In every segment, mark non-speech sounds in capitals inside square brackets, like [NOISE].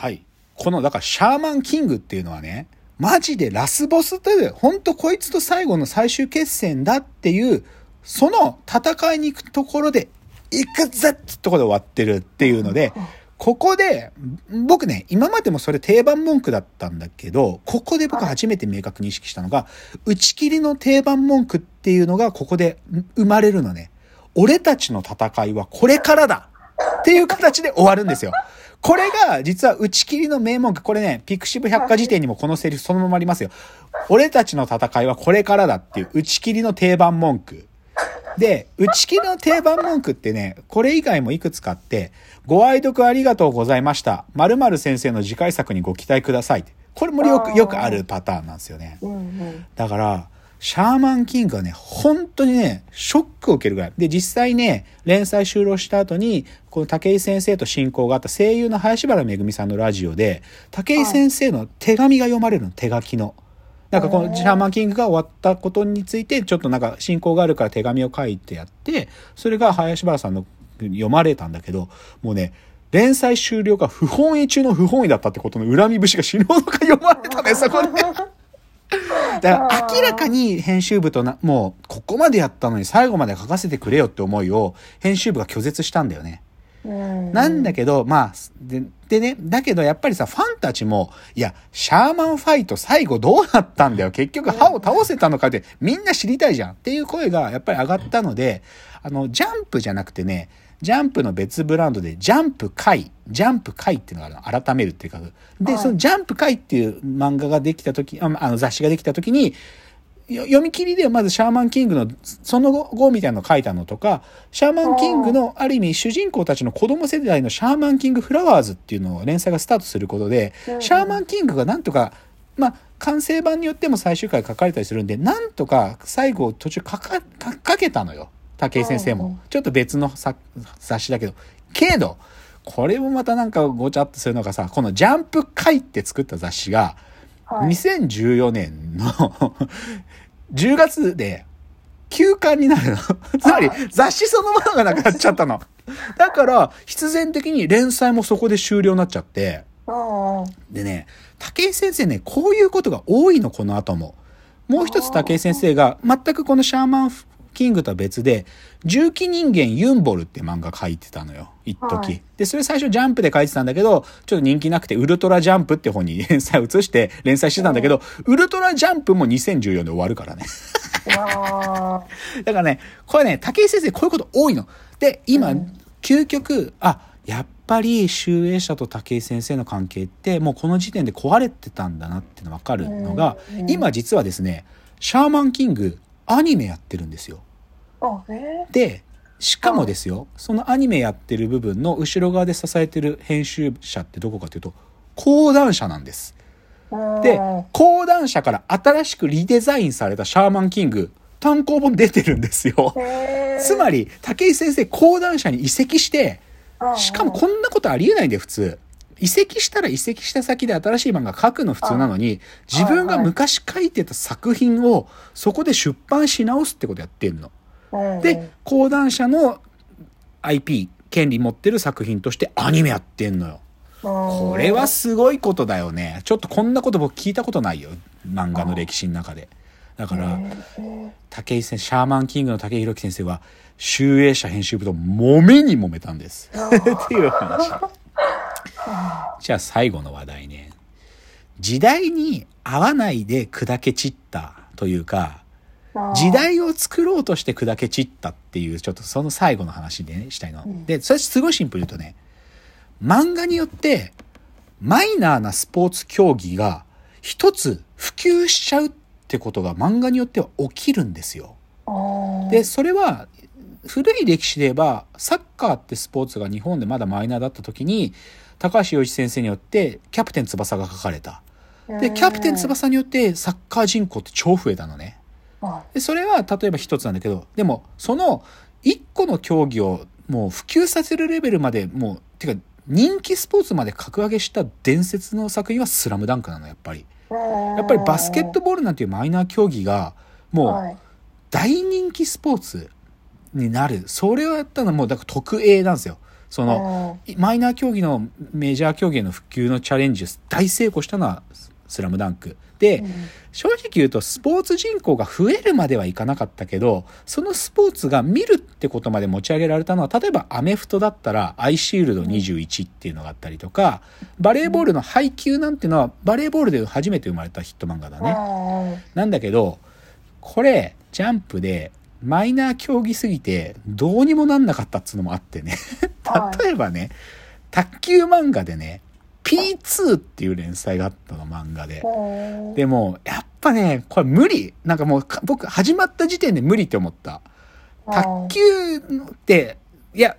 はい。この、だから、シャーマンキングっていうのはね、マジでラスボスという、ほんとこいつと最後の最終決戦だっていう、その戦いに行くところで、行くぜってところで終わってるっていうので、ここで、僕ね、今までもそれ定番文句だったんだけど、ここで僕初めて明確に意識したのが、打ち切りの定番文句っていうのがここで生まれるのね。俺たちの戦いはこれからだっていう形で終わるんですよ。これが実は打ち切りの名文句。これね、ピクシブ百科事典にもこのセリフそのままありますよ。俺たちの戦いはこれからだっていう打ち切りの定番文句。で、打ち切りの定番文句ってね、これ以外もいくつかあって、ご愛読ありがとうございました。〇〇先生の次回作にご期待ください。これもよく、よくあるパターンなんですよね。だから、シャーマンキングはね、本当にね、ショックを受けるぐらい。で、実際ね、連載終了した後に、この武井先生と親交があった声優の林原めぐみさんのラジオで、武井先生の手紙が読まれるの、手書きの。なんかこのシャーマンキングが終わったことについて、ちょっとなんか親交があるから手紙を書いてやって、それが林原さんの読まれたんだけど、もうね、連載終了が不本意中の不本意だったってことの恨み節が死ぬほどか読まれたね、そこで。[LAUGHS] [LAUGHS] だから明らかに編集部とな、もうここまでやったのに最後まで書かせてくれよって思いを編集部が拒絶したんだよね。うんなんだけど、まあ、で、でね、だけどやっぱりさ、ファンたちも、いや、シャーマンファイト最後どうなったんだよ。結局歯を倒せたのかってみんな知りたいじゃんっていう声がやっぱり上がったので、あの、ジャンプじゃなくてね、ジャンプの別ブランドで、ジャンプ回、ジャンプ回っていうのがあるの。改めるっていうか、で、はい。そのジャンプ回っていう漫画ができた時、ああの雑誌ができた時に、よ読み切りではまずシャーマンキングのその後みたいなの書いたのとか、シャーマンキングのある意味主人公たちの子供世代のシャーマンキングフラワーズっていうのを連載がスタートすることで、うん。シャーマンキングがなんとか、まあ、完成版によっても最終回書かれたりするんで、なんとか最後途中書か、書書けたのよ。武井先生も。ちょっと別のさ雑誌だけど。けど、これもまたなんかごちゃっとするのがさ、このジャンプ会って作った雑誌が、はい2014年の [LAUGHS] 10月で休刊になるの。つまり雑誌そのものがなくなっちゃったの。だから必然的に連載もそこで終了になっちゃって。でね、武井先生ね、こういうことが多いの、この後も。もう一つ武井先生が、全くこのシャーマンキングとは別で、重機人間ユンボルって漫画書いてたのよ、一時、はい。で、それ最初ジャンプで書いてたんだけど、ちょっと人気なくて、ウルトラジャンプって本に [LAUGHS] 連載移して連載してたんだけど、ウルトラジャンプも2014で終わるからね。あ [LAUGHS] だからね、これね、武井先生こういうこと多いの。で、今、うん。究極、あ、やっぱり集英社と武井先生の関係って、もうこの時点で壊れてたんだなっての分かるのが、うん。今実はですね、シャーマンキング、アニメやってるんですよ。で、しかもですよ、そのアニメやってる部分の後ろ側で支えてる編集者ってどこかというと、講談社なんです。ーで、講談社から新しくリデザインされたシャーマンキング、単行本出てるんですよ。つまり、武井先生、講談社に移籍して、しかもこんなことありえないんだよ、普通。移籍したら移籍した先で新しい漫画書くの普通なのに、自分が昔書いてた作品をそこで出版し直すってことやってんの。うんで、講談社の IP、権利持ってる作品としてアニメやってんのよ。これはすごいことだよね。ちょっとこんなこと僕聞いたことないよ。漫画の歴史の中で。だから、武井先生、シャーマンキングの武井宏樹先生は、集英社編集部と揉めに揉めたんです。[LAUGHS] っていう話。じゃあ最後の話題ね。時代に合わないで砕け散ったというか、時代を作ろうとして砕け散ったっていう、ちょっとその最後の話でね、したいの。で、それすごいシンプルに言うとね、漫画によって、マイナーなスポーツ競技が一つ普及しちゃうってことが漫画によっては起きるんですよ。で、それは古い歴史で言えば、サッカーってスポーツが日本でまだマイナーだった時に、高橋洋一先生によってキャプテン翼が書かれた。で、キャプテン翼によってサッカー人口って超増えたのね。で、それは例えば一つなんだけど、でも、その一個の競技をもう普及させるレベルまで、もう、てか、人気スポーツまで格上げした伝説の作品はスラムダンクなの、やっぱり。やっぱりバスケットボールなんていうマイナー競技が、もう大人気スポーツになる。それをやったのはもう、だから特 A なんですよ。その、マイナー競技のメジャー競技への普及のチャレンジ大成功したのは「スラムダンク。で、正直言うとスポーツ人口が増えるまではいかなかったけどそのスポーツが見るってことまで持ち上げられたのは例えばアメフトだったらアイシールド21っていうのがあったりとかバレーボールの配球なんていうのはバレーボールで初めて生まれたヒット漫画だね。なんだけどこれジャンプでマイナー競技すぎてどうにもなんなかったっつうのもあってね例えばね卓球漫画でね P2 っていう連載があったの、漫画で。でも、やっぱね、これ無理。なんかもう、僕、始まった時点で無理って思った。卓球って、いや、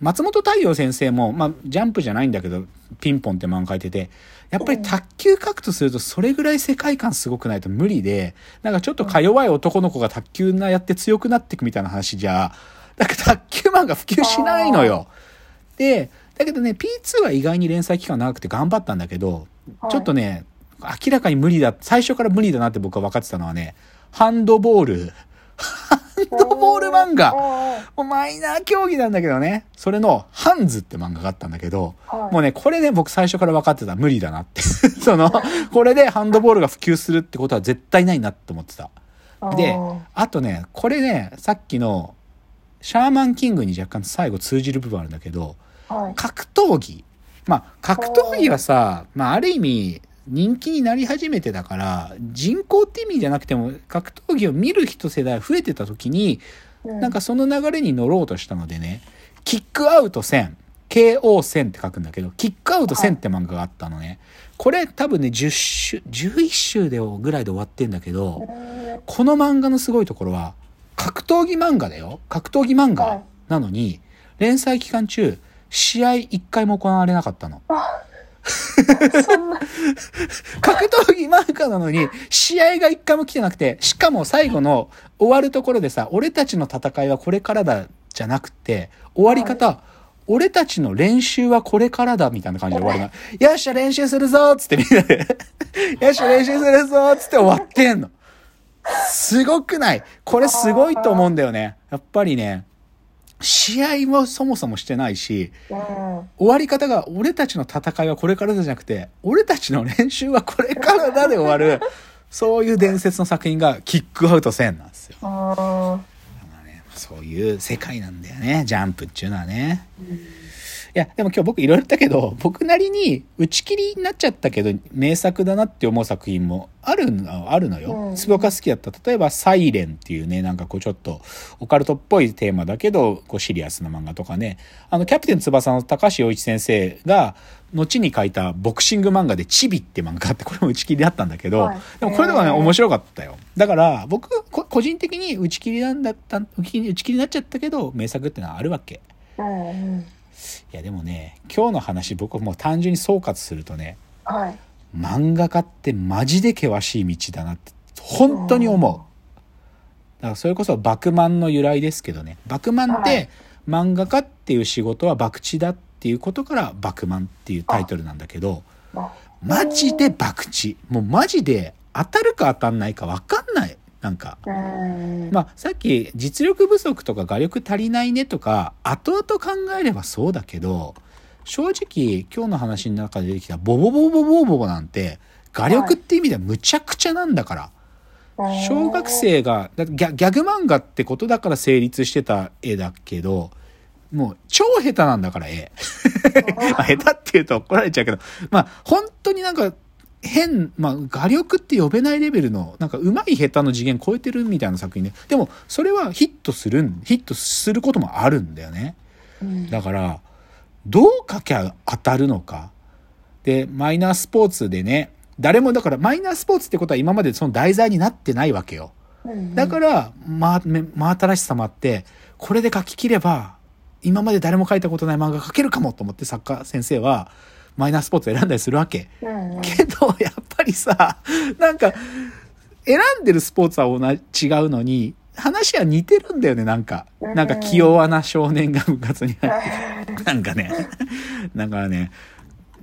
松本太陽先生も、まあ、ジャンプじゃないんだけど、ピンポンって漫画書いてて、やっぱり卓球書くとすると、それぐらい世界観すごくないと無理で、なんかちょっとか弱い男の子が卓球なやって強くなっていくみたいな話じゃ、なんか卓球漫画普及しないのよ。で、だけどね、P2 は意外に連載期間長くて頑張ったんだけど、ちょっとね、明らかに無理だ、最初から無理だなって僕は分かってたのはね、ハンドボール、ハンドボール漫画。もうマイナー競技なんだけどね。それの、ハンズって漫画があったんだけど、もうね、これね、僕最初から分かってた。無理だなって。[LAUGHS] その、これでハンドボールが普及するってことは絶対ないなって思ってた。で、あとね、これね、さっきの、シャーマンキングに若干最後通じる部分あるんだけど、格闘技。まあ、格闘技はさ、まあ、ある意味、人気になり始めてだから、人口って意味じゃなくても、格闘技を見る人世代増えてた時に、なんかその流れに乗ろうとしたのでね、キックアウト1000、KO1000 って書くんだけど、キックアウト1000って漫画があったのね。これ多分ね、10週、11週でぐらいで終わってんだけど、この漫画のすごいところは、格闘技漫画だよ。格闘技漫画なのに、連載期間中、試合一回も行われなかったの。格闘技漫画なのに、試合が一回も来てなくて、しかも最後の終わるところでさ、俺たちの戦いはこれからだ、じゃなくて、終わり方、はい、俺たちの練習はこれからだ、みたいな感じで終わるの。よっしゃ、練習するぞつってみんなでよっしゃ、練習するぞつって終わってんの。すごくない？これすごいと思うんだよね。やっぱりね、試合もそもそもしてないし、うん、終わり方が俺たちの戦いはこれからじゃなくて、俺たちの練習はこれからだで終わる、[LAUGHS] そういう伝説の作品がキックアウト戦なんですよ。ね、そういう世界なんだよね、ジャンプっていうのはね。うんいや、でも今日僕いろいろ言ったけど、僕なりに打ち切りになっちゃったけど、名作だなって思う作品もあるの、あるのよ。すごく好きだった。例えば、サイレンっていうね、なんかこうちょっと、オカルトっぽいテーマだけど、こうシリアスな漫画とかね。あの、キャプテン翼の高橋洋一先生が、後に書いたボクシング漫画でチビって漫画って、これも打ち切りだったんだけど、はい、でもこれとかね、面白かったよ。だから、僕、個人的に打ち切りなんだった、打ち切りになっちゃったけど、名作ってのはあるわけ。うんいやでもね今日の話僕もう単純に総括するとね、はい、漫画家ってマジで険しい道だなって本当に思う。だからそれこそ「バクマン」の由来ですけどね「バクマン」って漫画家っていう仕事は博打だっていうことから「バクマン」っていうタイトルなんだけどマジで博打。もうマジで当たるか当たんないか分かんないなんか。まあ、さっき実力不足とか画力足りないねとか、後々考えればそうだけど、正直今日の話の中で出てきたボボボボボボボなんて、画力って意味ではむちゃくちゃなんだから。小学生が、だギャギャグ漫画ってことだから成立してた絵だけど、もう超下手なんだから絵。[LAUGHS] 下手って言うと怒られちゃうけど、まあ本当になんか変、まあ、画力って呼べないレベルの、なんか上手い下手の次元超えてるみたいな作品で、でもそれはヒットするヒットすることもあるんだよね。うん、だから、どう書きゃ当たるのか。で、マイナースポーツでね、誰もだからマイナースポーツってことは今までその題材になってないわけよ。だから、ま、真新しさもあって、これで書き切れば、今まで誰も書いたことない漫画書けるかもと思って作家先生は、マイナースポーツ選んだりするわけ。うんうん、けど、やっぱりさ、なんか、選んでるスポーツは同じ違うのに、話は似てるんだよね、なんか。なんか、気弱な少年が部活に入って。なんかね。だからね、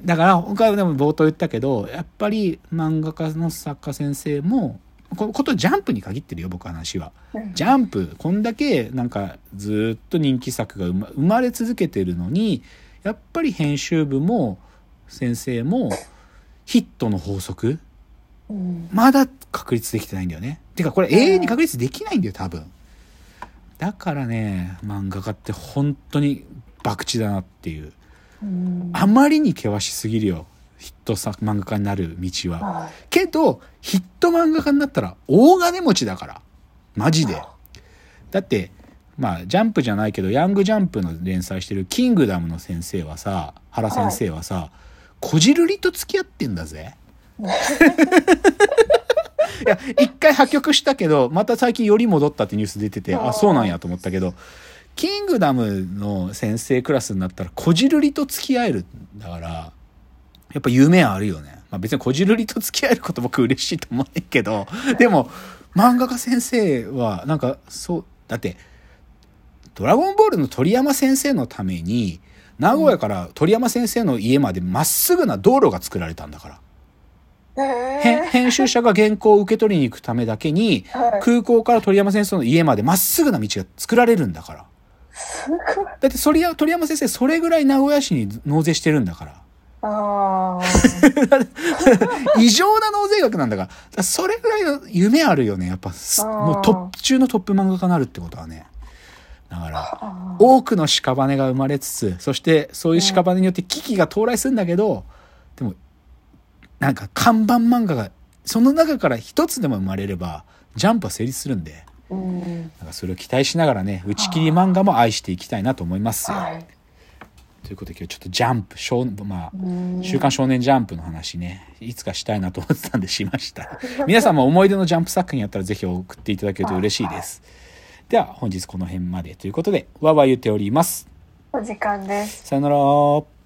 だから、他でも冒頭言ったけど、やっぱり漫画家の作家先生も、こことジャンプに限ってるよ、僕話は。うんジャンプ、こんだけなんかずっと人気作が生ま生まれ続けてるのに、やっぱり編集部も先生もヒットの法則うんまだ確立できてないんだよね。てかこれ永遠に確立できないんだよ、多分。だからね、漫画家って本当に博打だなっていう。うんあまりに険しすぎるよ。ヒット作漫画家になる道は。はけど、ヒット漫画家になったら大金持ちだから。マジで。だって、まあ、ジャンプじゃないけど、ヤングジャンプの連載してるキングダムの先生はさ、原先生はさ、こじるりと付き合ってんだぜ。いや、一回破局したけど、また最近より戻ったってニュース出てて、あ、そうなんやと思ったけど、キングダムの先生クラスになったら、こじるりと付き合えるんだから、やっぱ夢あるよね。まあ別にこじるりと付き合えること僕嬉しいと思うけど、でも、漫画家先生は、なんか、そう、だって、ドラゴンボールの鳥山先生のために、名古屋から鳥山先生の家までまっすぐな道路が作られたんだから。へ編編集者が原稿を受け取りに行くためだけに、[LAUGHS] はい空港から鳥山先生の家までまっすぐな道が作られるんだから。だってそれや、鳥山先生それぐらい名古屋市に納税してるんだから。ああ。[LAUGHS] 異常な納税額なんだから。それぐらいの夢あるよね。やっぱ、もうトップ中のトップ漫画家になるってことはね。だから、あ多くの屍が生まれつつ、そしてそういう屍によって危機が到来するんだけど、でも、なんか看板漫画が、その中から一つでも生まれれば、ジャンプは成立するんで、うん。なんかそれを期待しながらね、打ち切り漫画も愛していきたいなと思いますよ。はい。ということで今日ちょっとジャンプ、少まあ、うん週刊少年ジャンプの話ね、いつかしたいなと思ってたんでしました。皆さんも思い出のジャンプ作品あったらぜひ送っていただけると嬉しいです。では本日この辺までということで、わーわー言っております。お時間です。さよなら。